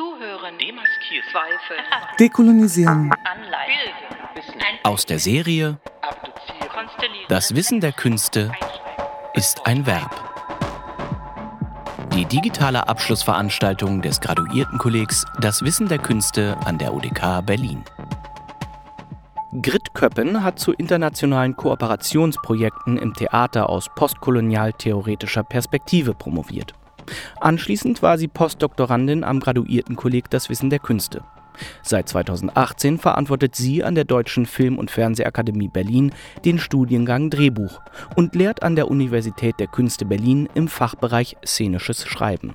Zuhören. Demaskieren. Zweifel. Dekolonisieren. Anleihen. Aus der Serie Das Wissen der Künste ist ein Verb. Die digitale Abschlussveranstaltung des Graduiertenkollegs Das Wissen der Künste an der UDK Berlin. Grit Köppen hat zu internationalen Kooperationsprojekten im Theater aus postkolonial-theoretischer Perspektive promoviert. Anschließend war sie Postdoktorandin am Graduiertenkolleg Das Wissen der Künste. Seit 2018 verantwortet sie an der Deutschen Film- und Fernsehakademie Berlin den Studiengang Drehbuch und lehrt an der Universität der Künste Berlin im Fachbereich Szenisches Schreiben.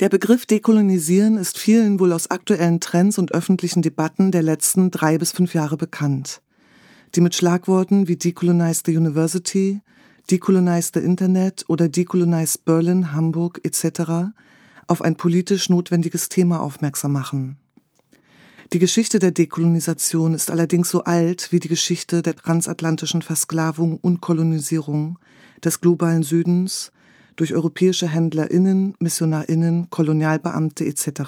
Der Begriff Dekolonisieren ist vielen wohl aus aktuellen Trends und öffentlichen Debatten der letzten drei bis fünf Jahre bekannt, die mit Schlagworten wie Decolonize the University, Decolonize the Internet oder Decolonize Berlin, Hamburg etc. auf ein politisch notwendiges Thema aufmerksam machen. Die Geschichte der Dekolonisation ist allerdings so alt wie die Geschichte der transatlantischen Versklavung und Kolonisierung des globalen Südens durch europäische HändlerInnen, MissionarInnen, Kolonialbeamte etc.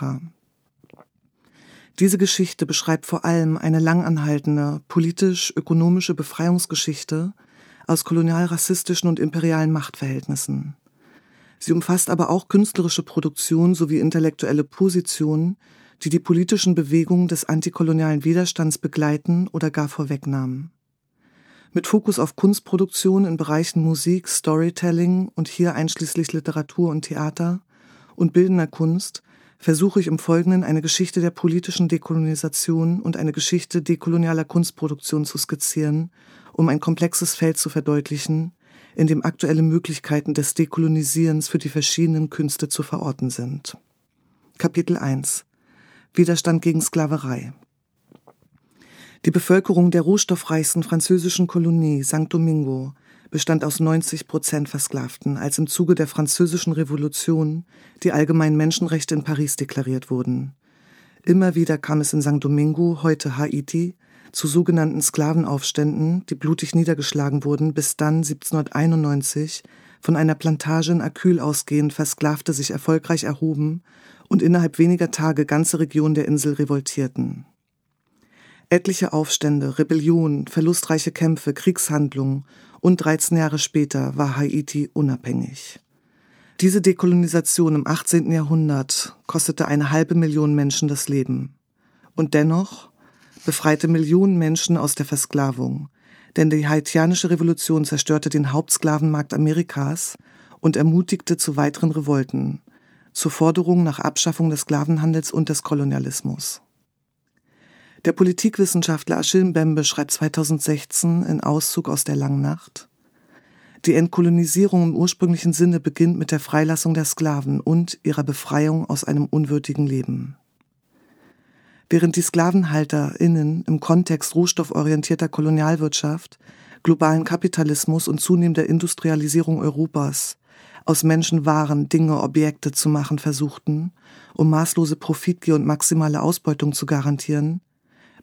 Diese Geschichte beschreibt vor allem eine langanhaltende politisch-ökonomische Befreiungsgeschichte aus kolonial-rassistischen und imperialen Machtverhältnissen. Sie umfasst aber auch künstlerische Produktion sowie intellektuelle Positionen, die die politischen Bewegungen des antikolonialen Widerstands begleiten oder gar vorwegnahmen mit Fokus auf Kunstproduktion in Bereichen Musik, Storytelling und hier einschließlich Literatur und Theater und bildender Kunst versuche ich im Folgenden eine Geschichte der politischen Dekolonisation und eine Geschichte dekolonialer Kunstproduktion zu skizzieren, um ein komplexes Feld zu verdeutlichen, in dem aktuelle Möglichkeiten des Dekolonisierens für die verschiedenen Künste zu verorten sind. Kapitel 1 Widerstand gegen Sklaverei die Bevölkerung der rohstoffreichsten französischen Kolonie St. Domingo bestand aus 90 Prozent Versklavten, als im Zuge der französischen Revolution die allgemeinen Menschenrechte in Paris deklariert wurden. Immer wieder kam es in St. Domingo, heute Haiti, zu sogenannten Sklavenaufständen, die blutig niedergeschlagen wurden, bis dann 1791 von einer Plantage in Akyl ausgehend Versklavte sich erfolgreich erhoben und innerhalb weniger Tage ganze Regionen der Insel revoltierten. Etliche Aufstände, Rebellionen, verlustreiche Kämpfe, Kriegshandlungen und 13 Jahre später war Haiti unabhängig. Diese Dekolonisation im 18. Jahrhundert kostete eine halbe Million Menschen das Leben. Und dennoch befreite Millionen Menschen aus der Versklavung, denn die haitianische Revolution zerstörte den Hauptsklavenmarkt Amerikas und ermutigte zu weiteren Revolten, zur Forderung nach Abschaffung des Sklavenhandels und des Kolonialismus. Der Politikwissenschaftler Achille Mbembe schreibt 2016 in Auszug aus der Langen Nacht, die Entkolonisierung im ursprünglichen Sinne beginnt mit der Freilassung der Sklaven und ihrer Befreiung aus einem unwürdigen Leben. Während die SklavenhalterInnen im Kontext rohstofforientierter Kolonialwirtschaft, globalen Kapitalismus und zunehmender Industrialisierung Europas aus Menschen Waren, Dinge, Objekte zu machen versuchten, um maßlose Profitgier und maximale Ausbeutung zu garantieren,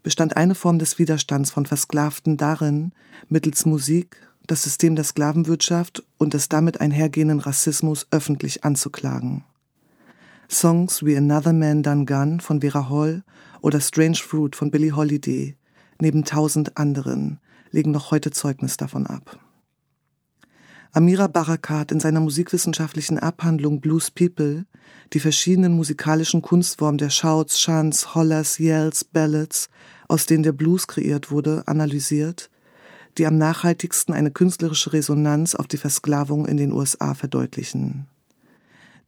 bestand eine Form des Widerstands von Versklavten darin, mittels Musik das System der Sklavenwirtschaft und des damit einhergehenden Rassismus öffentlich anzuklagen. Songs wie Another Man Done Gun von Vera Hall oder Strange Fruit von Billie Holiday, neben tausend anderen, legen noch heute Zeugnis davon ab. Amira Barakat in seiner musikwissenschaftlichen Abhandlung Blues People die verschiedenen musikalischen Kunstformen der Shouts, Chants, Hollers, Yells, Ballads aus denen der Blues kreiert wurde, analysiert, die am nachhaltigsten eine künstlerische Resonanz auf die Versklavung in den USA verdeutlichen.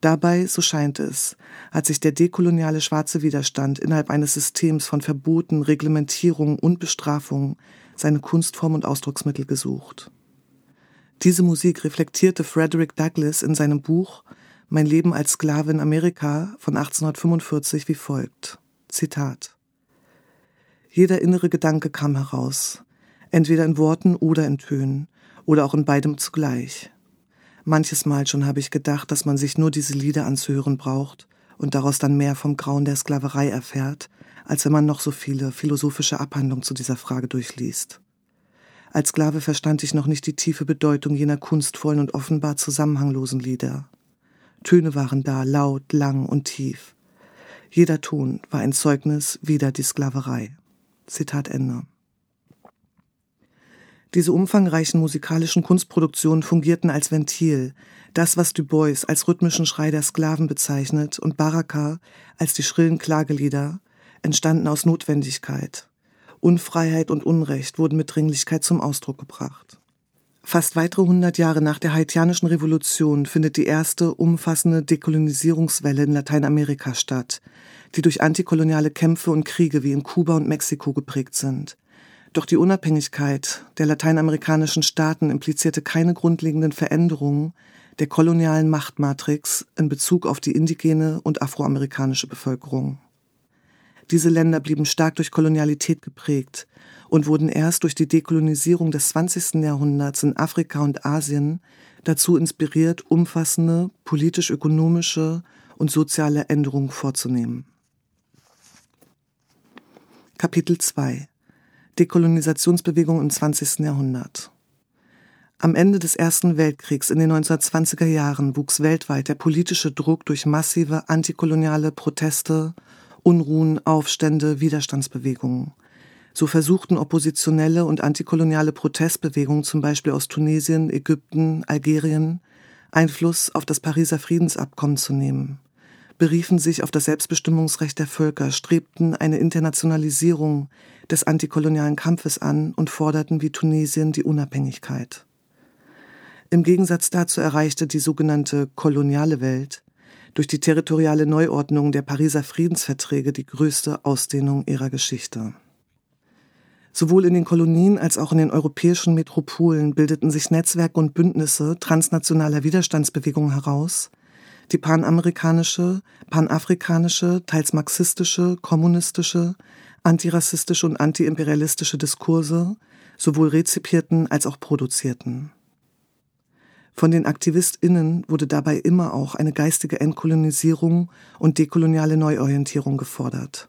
Dabei, so scheint es, hat sich der dekoloniale schwarze Widerstand innerhalb eines Systems von Verboten, Reglementierung und Bestrafung seine Kunstform und Ausdrucksmittel gesucht. Diese Musik reflektierte Frederick Douglass in seinem Buch Mein Leben als Sklave in Amerika von 1845 wie folgt. Zitat jeder innere Gedanke kam heraus, entweder in Worten oder in Tönen, oder auch in beidem zugleich. Manches Mal schon habe ich gedacht, dass man sich nur diese Lieder anzuhören braucht und daraus dann mehr vom Grauen der Sklaverei erfährt, als wenn man noch so viele philosophische Abhandlungen zu dieser Frage durchliest. Als Sklave verstand ich noch nicht die tiefe Bedeutung jener kunstvollen und offenbar zusammenhanglosen Lieder. Töne waren da, laut, lang und tief. Jeder Ton war ein Zeugnis wider die Sklaverei. Zitat Ende. Diese umfangreichen musikalischen Kunstproduktionen fungierten als Ventil, das, was Du Bois als rhythmischen Schrei der Sklaven bezeichnet und Baraka als die schrillen Klagelieder, entstanden aus Notwendigkeit. Unfreiheit und Unrecht wurden mit Dringlichkeit zum Ausdruck gebracht. Fast weitere hundert Jahre nach der haitianischen Revolution findet die erste umfassende Dekolonisierungswelle in Lateinamerika statt, die durch antikoloniale Kämpfe und Kriege wie in Kuba und Mexiko geprägt sind. Doch die Unabhängigkeit der lateinamerikanischen Staaten implizierte keine grundlegenden Veränderungen der kolonialen Machtmatrix in Bezug auf die indigene und afroamerikanische Bevölkerung. Diese Länder blieben stark durch Kolonialität geprägt und wurden erst durch die Dekolonisierung des 20. Jahrhunderts in Afrika und Asien dazu inspiriert, umfassende politisch-ökonomische und soziale Änderungen vorzunehmen. Kapitel 2 Dekolonisationsbewegung im 20. Jahrhundert am Ende des Ersten Weltkriegs in den 1920er Jahren wuchs weltweit der politische Druck durch massive antikoloniale Proteste Unruhen, Aufstände, Widerstandsbewegungen. So versuchten oppositionelle und antikoloniale Protestbewegungen zum Beispiel aus Tunesien, Ägypten, Algerien Einfluss auf das Pariser Friedensabkommen zu nehmen, beriefen sich auf das Selbstbestimmungsrecht der Völker, strebten eine Internationalisierung des antikolonialen Kampfes an und forderten wie Tunesien die Unabhängigkeit. Im Gegensatz dazu erreichte die sogenannte koloniale Welt durch die territoriale Neuordnung der Pariser Friedensverträge die größte Ausdehnung ihrer Geschichte. Sowohl in den Kolonien als auch in den europäischen Metropolen bildeten sich Netzwerke und Bündnisse transnationaler Widerstandsbewegungen heraus, die panamerikanische, panafrikanische, teils marxistische, kommunistische, antirassistische und antiimperialistische Diskurse sowohl rezipierten als auch produzierten. Von den AktivistInnen wurde dabei immer auch eine geistige Entkolonisierung und dekoloniale Neuorientierung gefordert.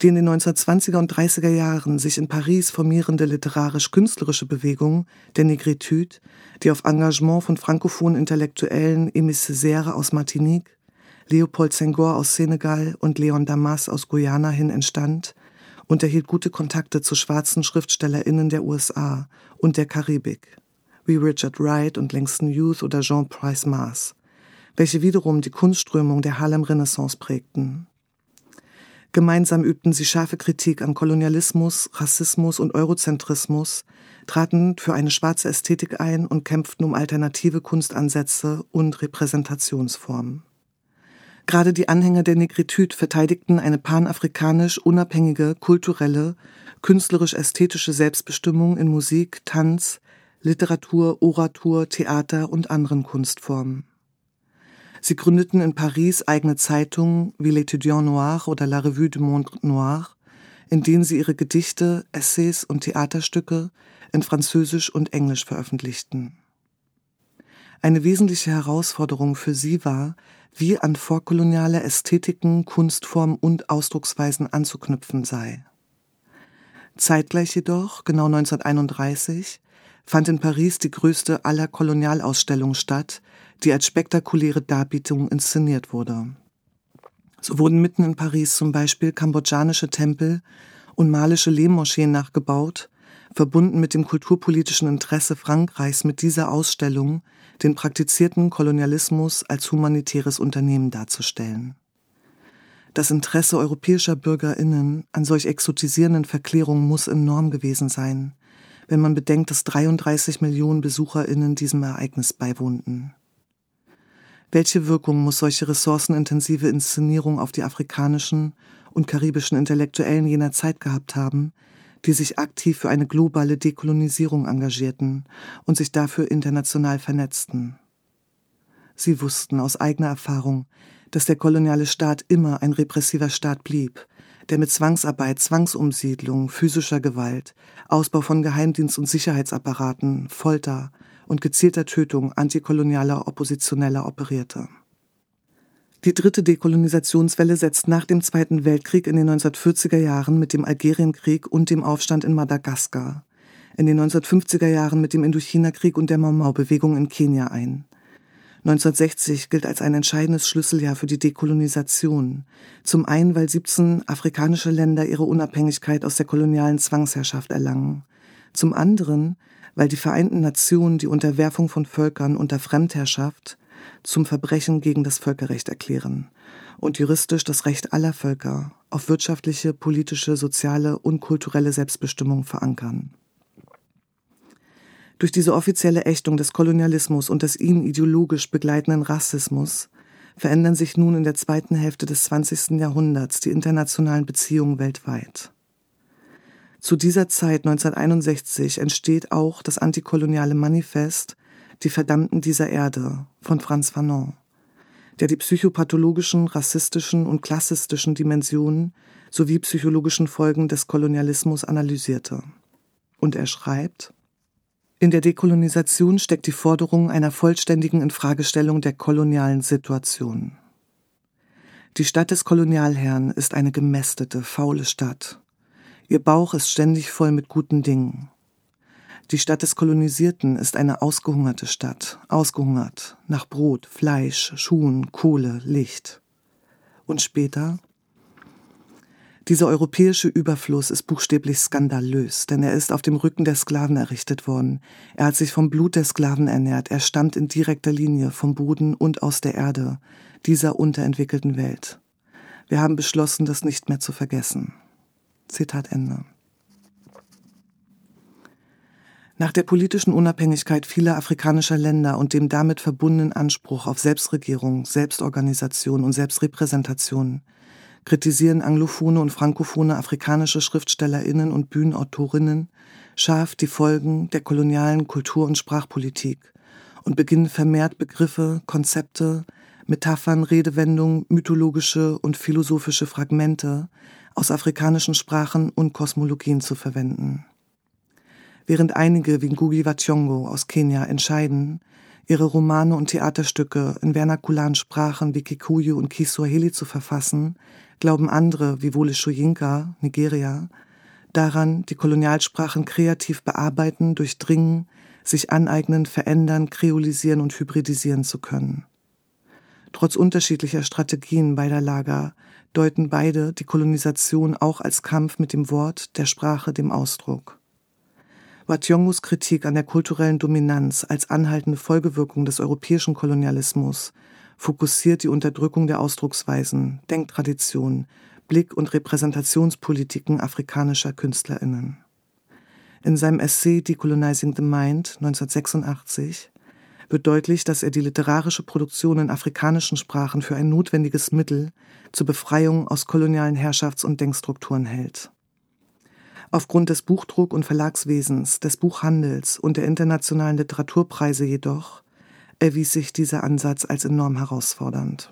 Die in den 1920er und 30er Jahren sich in Paris formierende literarisch-künstlerische Bewegung der Negritude, die auf Engagement von frankophonen Intellektuellen Emis Césaire aus Martinique, Leopold Senghor aus Senegal und Leon Damas aus Guyana hin entstand, unterhielt gute Kontakte zu schwarzen SchriftstellerInnen der USA und der Karibik wie Richard Wright und Langston Hughes oder Jean Price Mars, welche wiederum die Kunstströmung der Harlem Renaissance prägten. Gemeinsam übten sie scharfe Kritik an Kolonialismus, Rassismus und Eurozentrismus, traten für eine schwarze Ästhetik ein und kämpften um alternative Kunstansätze und Repräsentationsformen. Gerade die Anhänger der Negritude verteidigten eine panafrikanisch unabhängige, kulturelle, künstlerisch-ästhetische Selbstbestimmung in Musik, Tanz, Literatur, Oratur, Theater und anderen Kunstformen. Sie gründeten in Paris eigene Zeitungen wie L'Étudiant Noir oder La Revue du Monde Noir, in denen sie ihre Gedichte, Essays und Theaterstücke in Französisch und Englisch veröffentlichten. Eine wesentliche Herausforderung für sie war, wie an vorkoloniale Ästhetiken, Kunstformen und Ausdrucksweisen anzuknüpfen sei. Zeitgleich jedoch, genau 1931, fand in Paris die größte aller Kolonialausstellungen statt, die als spektakuläre Darbietung inszeniert wurde. So wurden mitten in Paris zum Beispiel kambodschanische Tempel und malische Lehmmoscheen nachgebaut, verbunden mit dem kulturpolitischen Interesse Frankreichs mit dieser Ausstellung, den praktizierten Kolonialismus als humanitäres Unternehmen darzustellen. Das Interesse europäischer Bürgerinnen an solch exotisierenden Verklärungen muss enorm gewesen sein, wenn man bedenkt, dass 33 Millionen BesucherInnen diesem Ereignis beiwohnten. Welche Wirkung muss solche ressourcenintensive Inszenierung auf die afrikanischen und karibischen Intellektuellen jener Zeit gehabt haben, die sich aktiv für eine globale Dekolonisierung engagierten und sich dafür international vernetzten? Sie wussten aus eigener Erfahrung, dass der koloniale Staat immer ein repressiver Staat blieb, der mit Zwangsarbeit, Zwangsumsiedlung, physischer Gewalt, Ausbau von Geheimdienst- und Sicherheitsapparaten, Folter und gezielter Tötung antikolonialer Oppositioneller operierte. Die dritte Dekolonisationswelle setzt nach dem Zweiten Weltkrieg in den 1940er Jahren mit dem Algerienkrieg und dem Aufstand in Madagaskar, in den 1950er Jahren mit dem Indochina-Krieg und der Mau-Mau-Bewegung in Kenia ein. 1960 gilt als ein entscheidendes Schlüsseljahr für die Dekolonisation. Zum einen, weil 17 afrikanische Länder ihre Unabhängigkeit aus der kolonialen Zwangsherrschaft erlangen. Zum anderen, weil die Vereinten Nationen die Unterwerfung von Völkern unter Fremdherrschaft zum Verbrechen gegen das Völkerrecht erklären und juristisch das Recht aller Völker auf wirtschaftliche, politische, soziale und kulturelle Selbstbestimmung verankern. Durch diese offizielle Ächtung des Kolonialismus und des ihn ideologisch begleitenden Rassismus verändern sich nun in der zweiten Hälfte des 20. Jahrhunderts die internationalen Beziehungen weltweit. Zu dieser Zeit 1961 entsteht auch das antikoloniale Manifest Die Verdammten dieser Erde von Franz Fanon, der die psychopathologischen, rassistischen und klassistischen Dimensionen sowie psychologischen Folgen des Kolonialismus analysierte. Und er schreibt, in der Dekolonisation steckt die Forderung einer vollständigen Infragestellung der kolonialen Situation. Die Stadt des Kolonialherrn ist eine gemästete, faule Stadt. Ihr Bauch ist ständig voll mit guten Dingen. Die Stadt des Kolonisierten ist eine ausgehungerte Stadt, ausgehungert nach Brot, Fleisch, Schuhen, Kohle, Licht. Und später dieser europäische Überfluss ist buchstäblich skandalös, denn er ist auf dem Rücken der Sklaven errichtet worden. Er hat sich vom Blut der Sklaven ernährt, er stammt in direkter Linie vom Boden und aus der Erde dieser unterentwickelten Welt. Wir haben beschlossen, das nicht mehr zu vergessen. Zitat Ende. Nach der politischen Unabhängigkeit vieler afrikanischer Länder und dem damit verbundenen Anspruch auf Selbstregierung, Selbstorganisation und Selbstrepräsentation kritisieren anglophone und frankophone afrikanische Schriftstellerinnen und Bühnenautorinnen scharf die Folgen der kolonialen Kultur- und Sprachpolitik und beginnen vermehrt Begriffe, Konzepte, Metaphern, Redewendungen, mythologische und philosophische Fragmente aus afrikanischen Sprachen und Kosmologien zu verwenden. Während einige wie Ngugi wa aus Kenia entscheiden, ihre Romane und Theaterstücke in vernakularen Sprachen wie Kikuyu und Kiswahili zu verfassen, glauben andere, wie Wole Soyinka, Nigeria, daran, die Kolonialsprachen kreativ bearbeiten, durchdringen, sich aneignen, verändern, kreolisieren und hybridisieren zu können. Trotz unterschiedlicher Strategien beider Lager deuten beide die Kolonisation auch als Kampf mit dem Wort, der Sprache, dem Ausdruck. Watyongus Kritik an der kulturellen Dominanz als anhaltende Folgewirkung des europäischen Kolonialismus fokussiert die Unterdrückung der Ausdrucksweisen, Denktraditionen, Blick- und Repräsentationspolitiken afrikanischer KünstlerInnen. In seinem Essay Decolonizing the Mind 1986 wird deutlich, dass er die literarische Produktion in afrikanischen Sprachen für ein notwendiges Mittel zur Befreiung aus kolonialen Herrschafts- und Denkstrukturen hält. Aufgrund des Buchdruck- und Verlagswesens, des Buchhandels und der internationalen Literaturpreise jedoch erwies sich dieser Ansatz als enorm herausfordernd.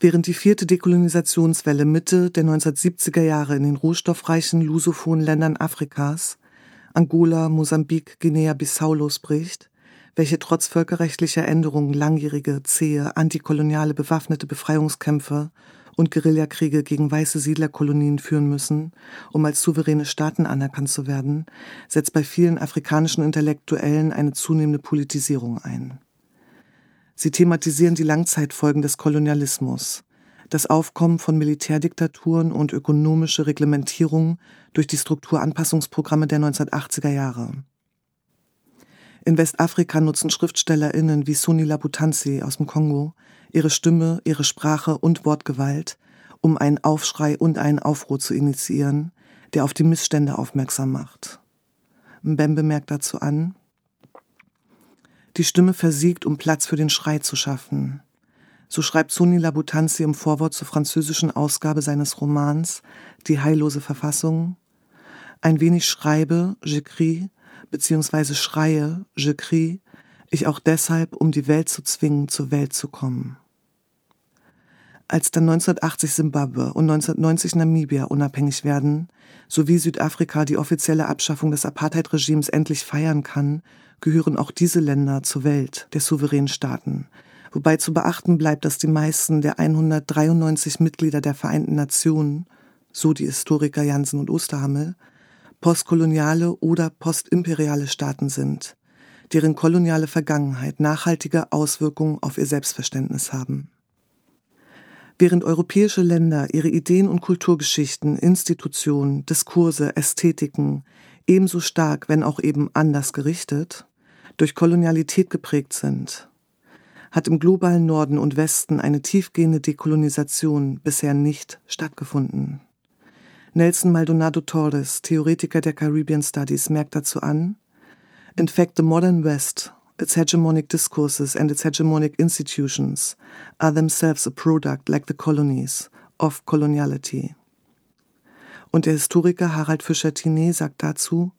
Während die vierte Dekolonisationswelle Mitte der 1970er Jahre in den rohstoffreichen lusophonen Ländern Afrikas, Angola, Mosambik, Guinea-Bissau losbricht, welche trotz völkerrechtlicher Änderungen langjährige, zähe, antikoloniale bewaffnete Befreiungskämpfe und Guerillakriege gegen weiße Siedlerkolonien führen müssen, um als souveräne Staaten anerkannt zu werden, setzt bei vielen afrikanischen Intellektuellen eine zunehmende Politisierung ein. Sie thematisieren die Langzeitfolgen des Kolonialismus, das Aufkommen von Militärdiktaturen und ökonomische Reglementierung durch die Strukturanpassungsprogramme der 1980er Jahre. In Westafrika nutzen SchriftstellerInnen wie Suni Labutanzi aus dem Kongo ihre Stimme, ihre Sprache und Wortgewalt, um einen Aufschrei und einen Aufruhr zu initiieren, der auf die Missstände aufmerksam macht. Mbembe merkt dazu an, die Stimme versiegt, um Platz für den Schrei zu schaffen. So schreibt Suni Labutanzi im Vorwort zur französischen Ausgabe seines Romans Die heillose Verfassung. Ein wenig schreibe, j'écris, beziehungsweise schreie, je crie, ich auch deshalb, um die Welt zu zwingen, zur Welt zu kommen. Als dann 1980 Simbabwe und 1990 Namibia unabhängig werden, sowie Südafrika die offizielle Abschaffung des Apartheid-Regimes endlich feiern kann, gehören auch diese Länder zur Welt der souveränen Staaten. Wobei zu beachten bleibt, dass die meisten der 193 Mitglieder der Vereinten Nationen, so die Historiker Jansen und Osterhammel, postkoloniale oder postimperiale Staaten sind, deren koloniale Vergangenheit nachhaltige Auswirkungen auf ihr Selbstverständnis haben. Während europäische Länder ihre Ideen und Kulturgeschichten, Institutionen, Diskurse, Ästhetiken ebenso stark, wenn auch eben anders gerichtet, durch Kolonialität geprägt sind, hat im globalen Norden und Westen eine tiefgehende Dekolonisation bisher nicht stattgefunden. Nelson Maldonado Torres, Theoretiker der Caribbean Studies, merkt dazu an, In fact, the modern West, its hegemonic discourses and its hegemonic institutions are themselves a product, like the colonies, of coloniality. Und der Historiker Harald Fischer-Tinet sagt dazu,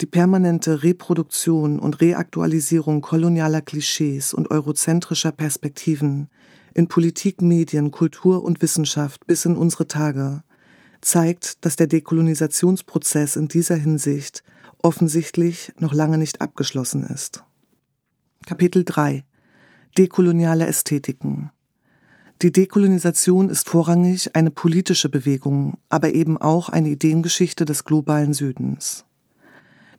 die permanente Reproduktion und Reaktualisierung kolonialer Klischees und eurozentrischer Perspektiven in Politik, Medien, Kultur und Wissenschaft bis in unsere Tage zeigt, dass der Dekolonisationsprozess in dieser Hinsicht offensichtlich noch lange nicht abgeschlossen ist. Kapitel 3 Dekoloniale Ästhetiken Die Dekolonisation ist vorrangig eine politische Bewegung, aber eben auch eine Ideengeschichte des globalen Südens.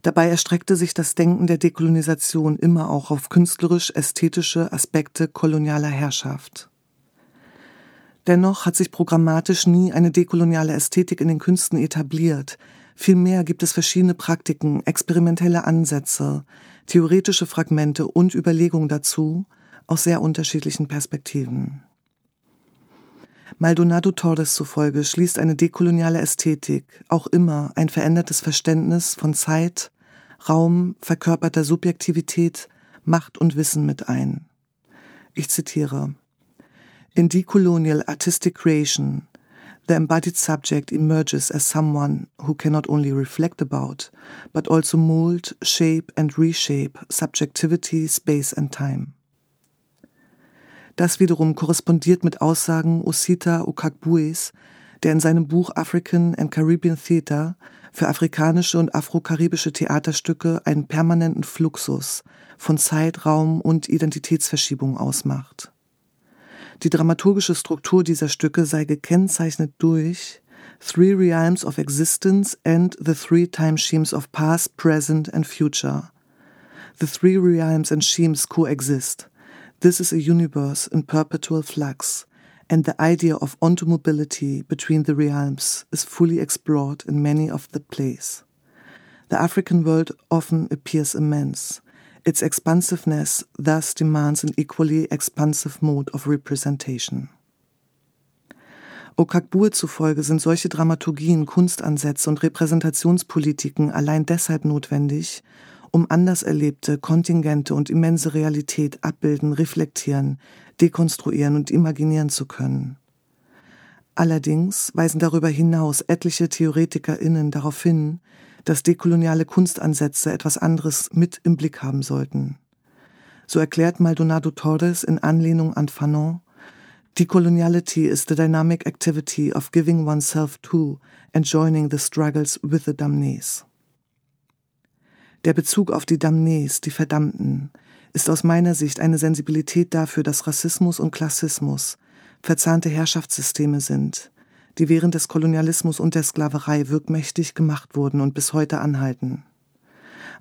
Dabei erstreckte sich das Denken der Dekolonisation immer auch auf künstlerisch-ästhetische Aspekte kolonialer Herrschaft. Dennoch hat sich programmatisch nie eine dekoloniale Ästhetik in den Künsten etabliert. Vielmehr gibt es verschiedene Praktiken, experimentelle Ansätze, theoretische Fragmente und Überlegungen dazu aus sehr unterschiedlichen Perspektiven. Maldonado Torres zufolge schließt eine dekoloniale Ästhetik auch immer ein verändertes Verständnis von Zeit, Raum, verkörperter Subjektivität, Macht und Wissen mit ein. Ich zitiere In decolonial artistic creation, the embodied subject emerges as someone who can not only reflect about, but also mold, shape and reshape subjectivity, space and time. Das wiederum korrespondiert mit Aussagen Osita Okakbues, der in seinem Buch African and Caribbean Theater für afrikanische und afrokaribische Theaterstücke einen permanenten Fluxus von Zeit, Raum und Identitätsverschiebung ausmacht. Die dramaturgische Struktur dieser Stücke sei gekennzeichnet durch Three Realms of Existence and the Three Time Schemes of Past, Present and Future. The three realms and schemes coexist – This is a universe in perpetual flux, and the idea of ontomobility between the realms is fully explored in many of the plays. The African world often appears immense. Its expansiveness thus demands an equally expansive mode of representation. Okakbur zufolge sind solche Dramaturgien, Kunstansätze und Repräsentationspolitiken allein deshalb notwendig, um anders erlebte, kontingente und immense Realität abbilden, reflektieren, dekonstruieren und imaginieren zu können. Allerdings weisen darüber hinaus etliche TheoretikerInnen darauf hin, dass dekoloniale Kunstansätze etwas anderes mit im Blick haben sollten. So erklärt Maldonado Torres in Anlehnung an Fanon, Decoloniality is the dynamic activity of giving oneself to and joining the struggles with the damnés. Der Bezug auf die Damnés, die Verdammten, ist aus meiner Sicht eine Sensibilität dafür, dass Rassismus und Klassismus verzahnte Herrschaftssysteme sind, die während des Kolonialismus und der Sklaverei wirkmächtig gemacht wurden und bis heute anhalten.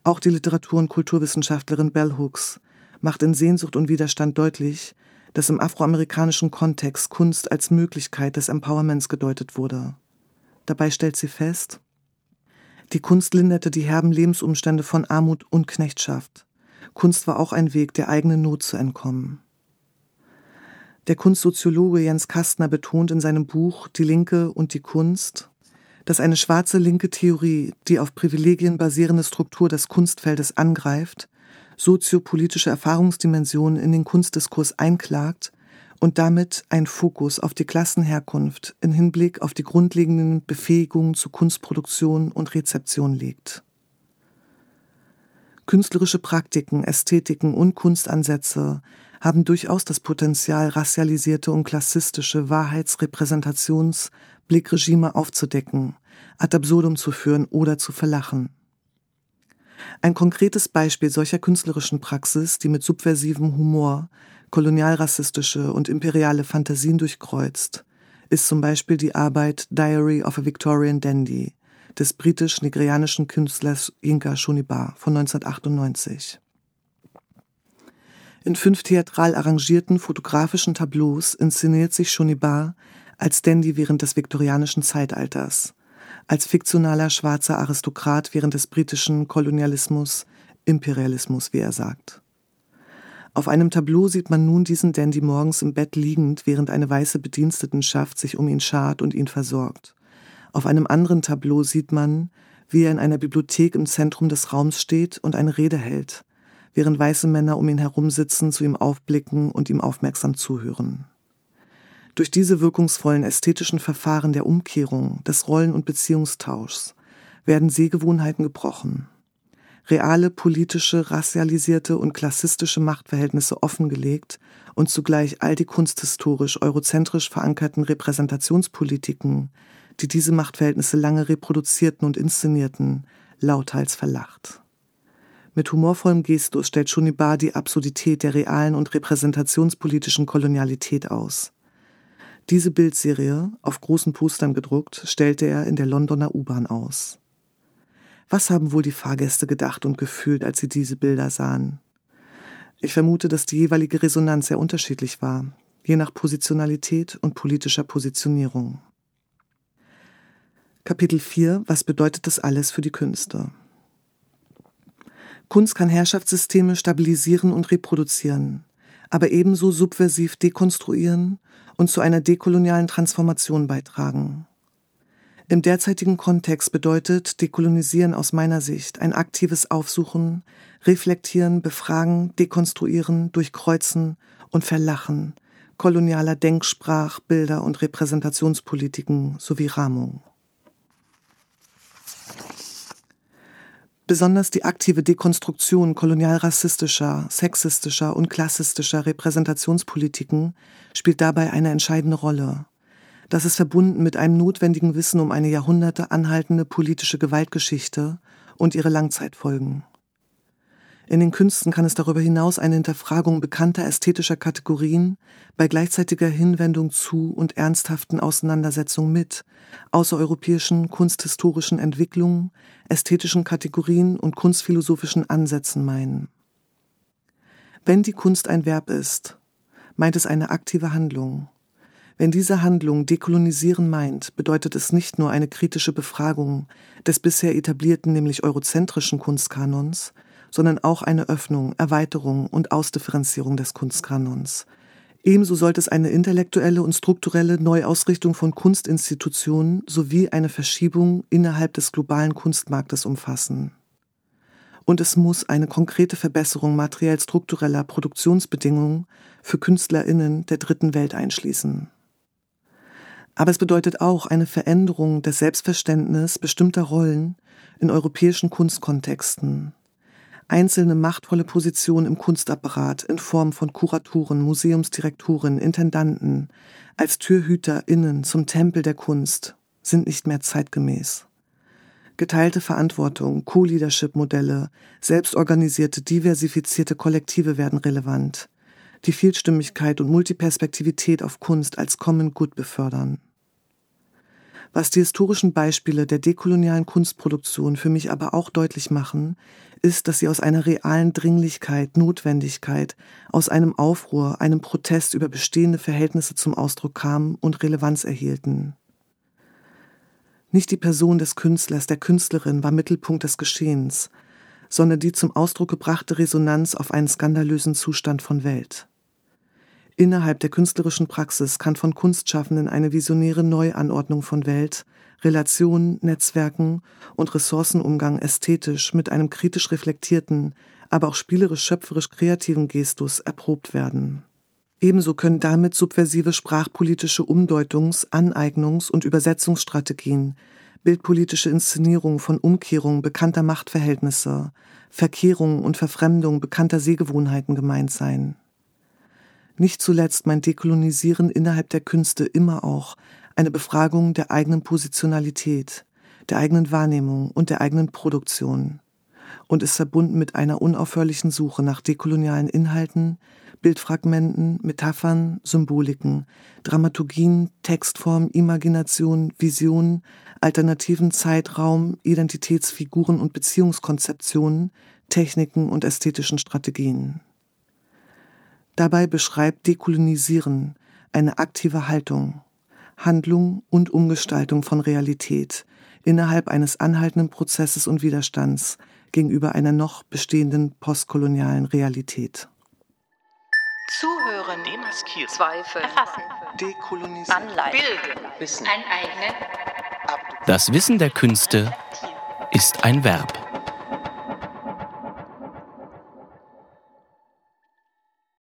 Auch die Literatur- und Kulturwissenschaftlerin Bell Hooks macht in Sehnsucht und Widerstand deutlich, dass im afroamerikanischen Kontext Kunst als Möglichkeit des Empowerments gedeutet wurde. Dabei stellt sie fest, die Kunst linderte die herben Lebensumstände von Armut und Knechtschaft. Kunst war auch ein Weg, der eigenen Not zu entkommen. Der Kunstsoziologe Jens Kastner betont in seinem Buch Die Linke und die Kunst, dass eine schwarze linke Theorie, die auf Privilegien basierende Struktur des Kunstfeldes angreift, soziopolitische Erfahrungsdimensionen in den Kunstdiskurs einklagt und damit ein Fokus auf die Klassenherkunft in Hinblick auf die grundlegenden Befähigungen zu Kunstproduktion und Rezeption legt. Künstlerische Praktiken, Ästhetiken und Kunstansätze haben durchaus das Potenzial, rassialisierte und klassistische Wahrheitsrepräsentationsblickregime aufzudecken, ad absurdum zu führen oder zu verlachen. Ein konkretes Beispiel solcher künstlerischen Praxis, die mit subversivem Humor kolonialrassistische und imperiale Fantasien durchkreuzt, ist zum Beispiel die Arbeit Diary of a Victorian Dandy, des britisch-nigerianischen Künstlers Inka Shunibar von 1998. In fünf theatral arrangierten fotografischen Tableaus inszeniert sich Shunibar als Dandy während des viktorianischen Zeitalters, als fiktionaler schwarzer Aristokrat während des britischen Kolonialismus, Imperialismus, wie er sagt. Auf einem Tableau sieht man nun diesen Dandy morgens im Bett liegend, während eine weiße Bedienstetenschaft sich um ihn schart und ihn versorgt. Auf einem anderen Tableau sieht man, wie er in einer Bibliothek im Zentrum des Raums steht und eine Rede hält, während weiße Männer um ihn herum sitzen, zu ihm aufblicken und ihm aufmerksam zuhören. Durch diese wirkungsvollen ästhetischen Verfahren der Umkehrung, des Rollen- und Beziehungstauschs werden Sehgewohnheiten gebrochen reale politische, rassialisierte und klassistische Machtverhältnisse offengelegt und zugleich all die kunsthistorisch eurozentrisch verankerten Repräsentationspolitiken, die diese Machtverhältnisse lange reproduzierten und inszenierten, lauthals verlacht. Mit humorvollem Gestus stellt Shunibar die Absurdität der realen und repräsentationspolitischen Kolonialität aus. Diese Bildserie, auf großen Postern gedruckt, stellte er in der Londoner U-Bahn aus. Was haben wohl die Fahrgäste gedacht und gefühlt, als sie diese Bilder sahen? Ich vermute, dass die jeweilige Resonanz sehr unterschiedlich war, je nach Positionalität und politischer Positionierung. Kapitel 4 Was bedeutet das alles für die Künste? Kunst kann Herrschaftssysteme stabilisieren und reproduzieren, aber ebenso subversiv dekonstruieren und zu einer dekolonialen Transformation beitragen. Im derzeitigen Kontext bedeutet Dekolonisieren aus meiner Sicht ein aktives Aufsuchen, Reflektieren, Befragen, Dekonstruieren, Durchkreuzen und Verlachen kolonialer Denksprach, Bilder und Repräsentationspolitiken sowie Rahmung. Besonders die aktive Dekonstruktion kolonialrassistischer, sexistischer und klassistischer Repräsentationspolitiken spielt dabei eine entscheidende Rolle. Das ist verbunden mit einem notwendigen Wissen um eine Jahrhunderte anhaltende politische Gewaltgeschichte und ihre Langzeitfolgen. In den Künsten kann es darüber hinaus eine Hinterfragung bekannter ästhetischer Kategorien bei gleichzeitiger Hinwendung zu und ernsthaften Auseinandersetzungen mit außereuropäischen kunsthistorischen Entwicklungen, ästhetischen Kategorien und kunstphilosophischen Ansätzen meinen. Wenn die Kunst ein Verb ist, meint es eine aktive Handlung. Wenn diese Handlung dekolonisieren meint, bedeutet es nicht nur eine kritische Befragung des bisher etablierten, nämlich eurozentrischen Kunstkanons, sondern auch eine Öffnung, Erweiterung und Ausdifferenzierung des Kunstkanons. Ebenso sollte es eine intellektuelle und strukturelle Neuausrichtung von Kunstinstitutionen sowie eine Verschiebung innerhalb des globalen Kunstmarktes umfassen. Und es muss eine konkrete Verbesserung materiell struktureller Produktionsbedingungen für Künstlerinnen der dritten Welt einschließen. Aber es bedeutet auch eine Veränderung des Selbstverständnisses bestimmter Rollen in europäischen Kunstkontexten. Einzelne machtvolle Positionen im Kunstapparat in Form von Kuratoren, Museumsdirektoren, Intendanten, als TürhüterInnen zum Tempel der Kunst sind nicht mehr zeitgemäß. Geteilte Verantwortung, Co-Leadership-Modelle, selbstorganisierte, diversifizierte Kollektive werden relevant, die Vielstimmigkeit und Multiperspektivität auf Kunst als Common Good befördern. Was die historischen Beispiele der dekolonialen Kunstproduktion für mich aber auch deutlich machen, ist, dass sie aus einer realen Dringlichkeit, Notwendigkeit, aus einem Aufruhr, einem Protest über bestehende Verhältnisse zum Ausdruck kamen und Relevanz erhielten. Nicht die Person des Künstlers, der Künstlerin war Mittelpunkt des Geschehens, sondern die zum Ausdruck gebrachte Resonanz auf einen skandalösen Zustand von Welt. Innerhalb der künstlerischen Praxis kann von Kunstschaffenden eine visionäre Neuanordnung von Welt, Relationen, Netzwerken und Ressourcenumgang ästhetisch mit einem kritisch reflektierten, aber auch spielerisch schöpferisch kreativen Gestus erprobt werden. Ebenso können damit subversive sprachpolitische Umdeutungs-, Aneignungs- und Übersetzungsstrategien, bildpolitische Inszenierung von Umkehrung bekannter Machtverhältnisse, Verkehrung und Verfremdung bekannter Sehgewohnheiten gemeint sein. Nicht zuletzt mein Dekolonisieren innerhalb der Künste immer auch eine Befragung der eigenen Positionalität, der eigenen Wahrnehmung und der eigenen Produktion und ist verbunden mit einer unaufhörlichen Suche nach dekolonialen Inhalten, Bildfragmenten, Metaphern, Symboliken, Dramaturgien, Textform, Imagination, Vision, alternativen Zeitraum, Identitätsfiguren und Beziehungskonzeptionen, Techniken und ästhetischen Strategien. Dabei beschreibt Dekolonisieren eine aktive Haltung, Handlung und Umgestaltung von Realität innerhalb eines anhaltenden Prozesses und Widerstands gegenüber einer noch bestehenden postkolonialen Realität. Zuhören, demaskieren, Zweifel, erfassen, dekolonisieren, anleiten, bilden, Wissen, aneignen. Das Wissen der Künste ist ein Verb.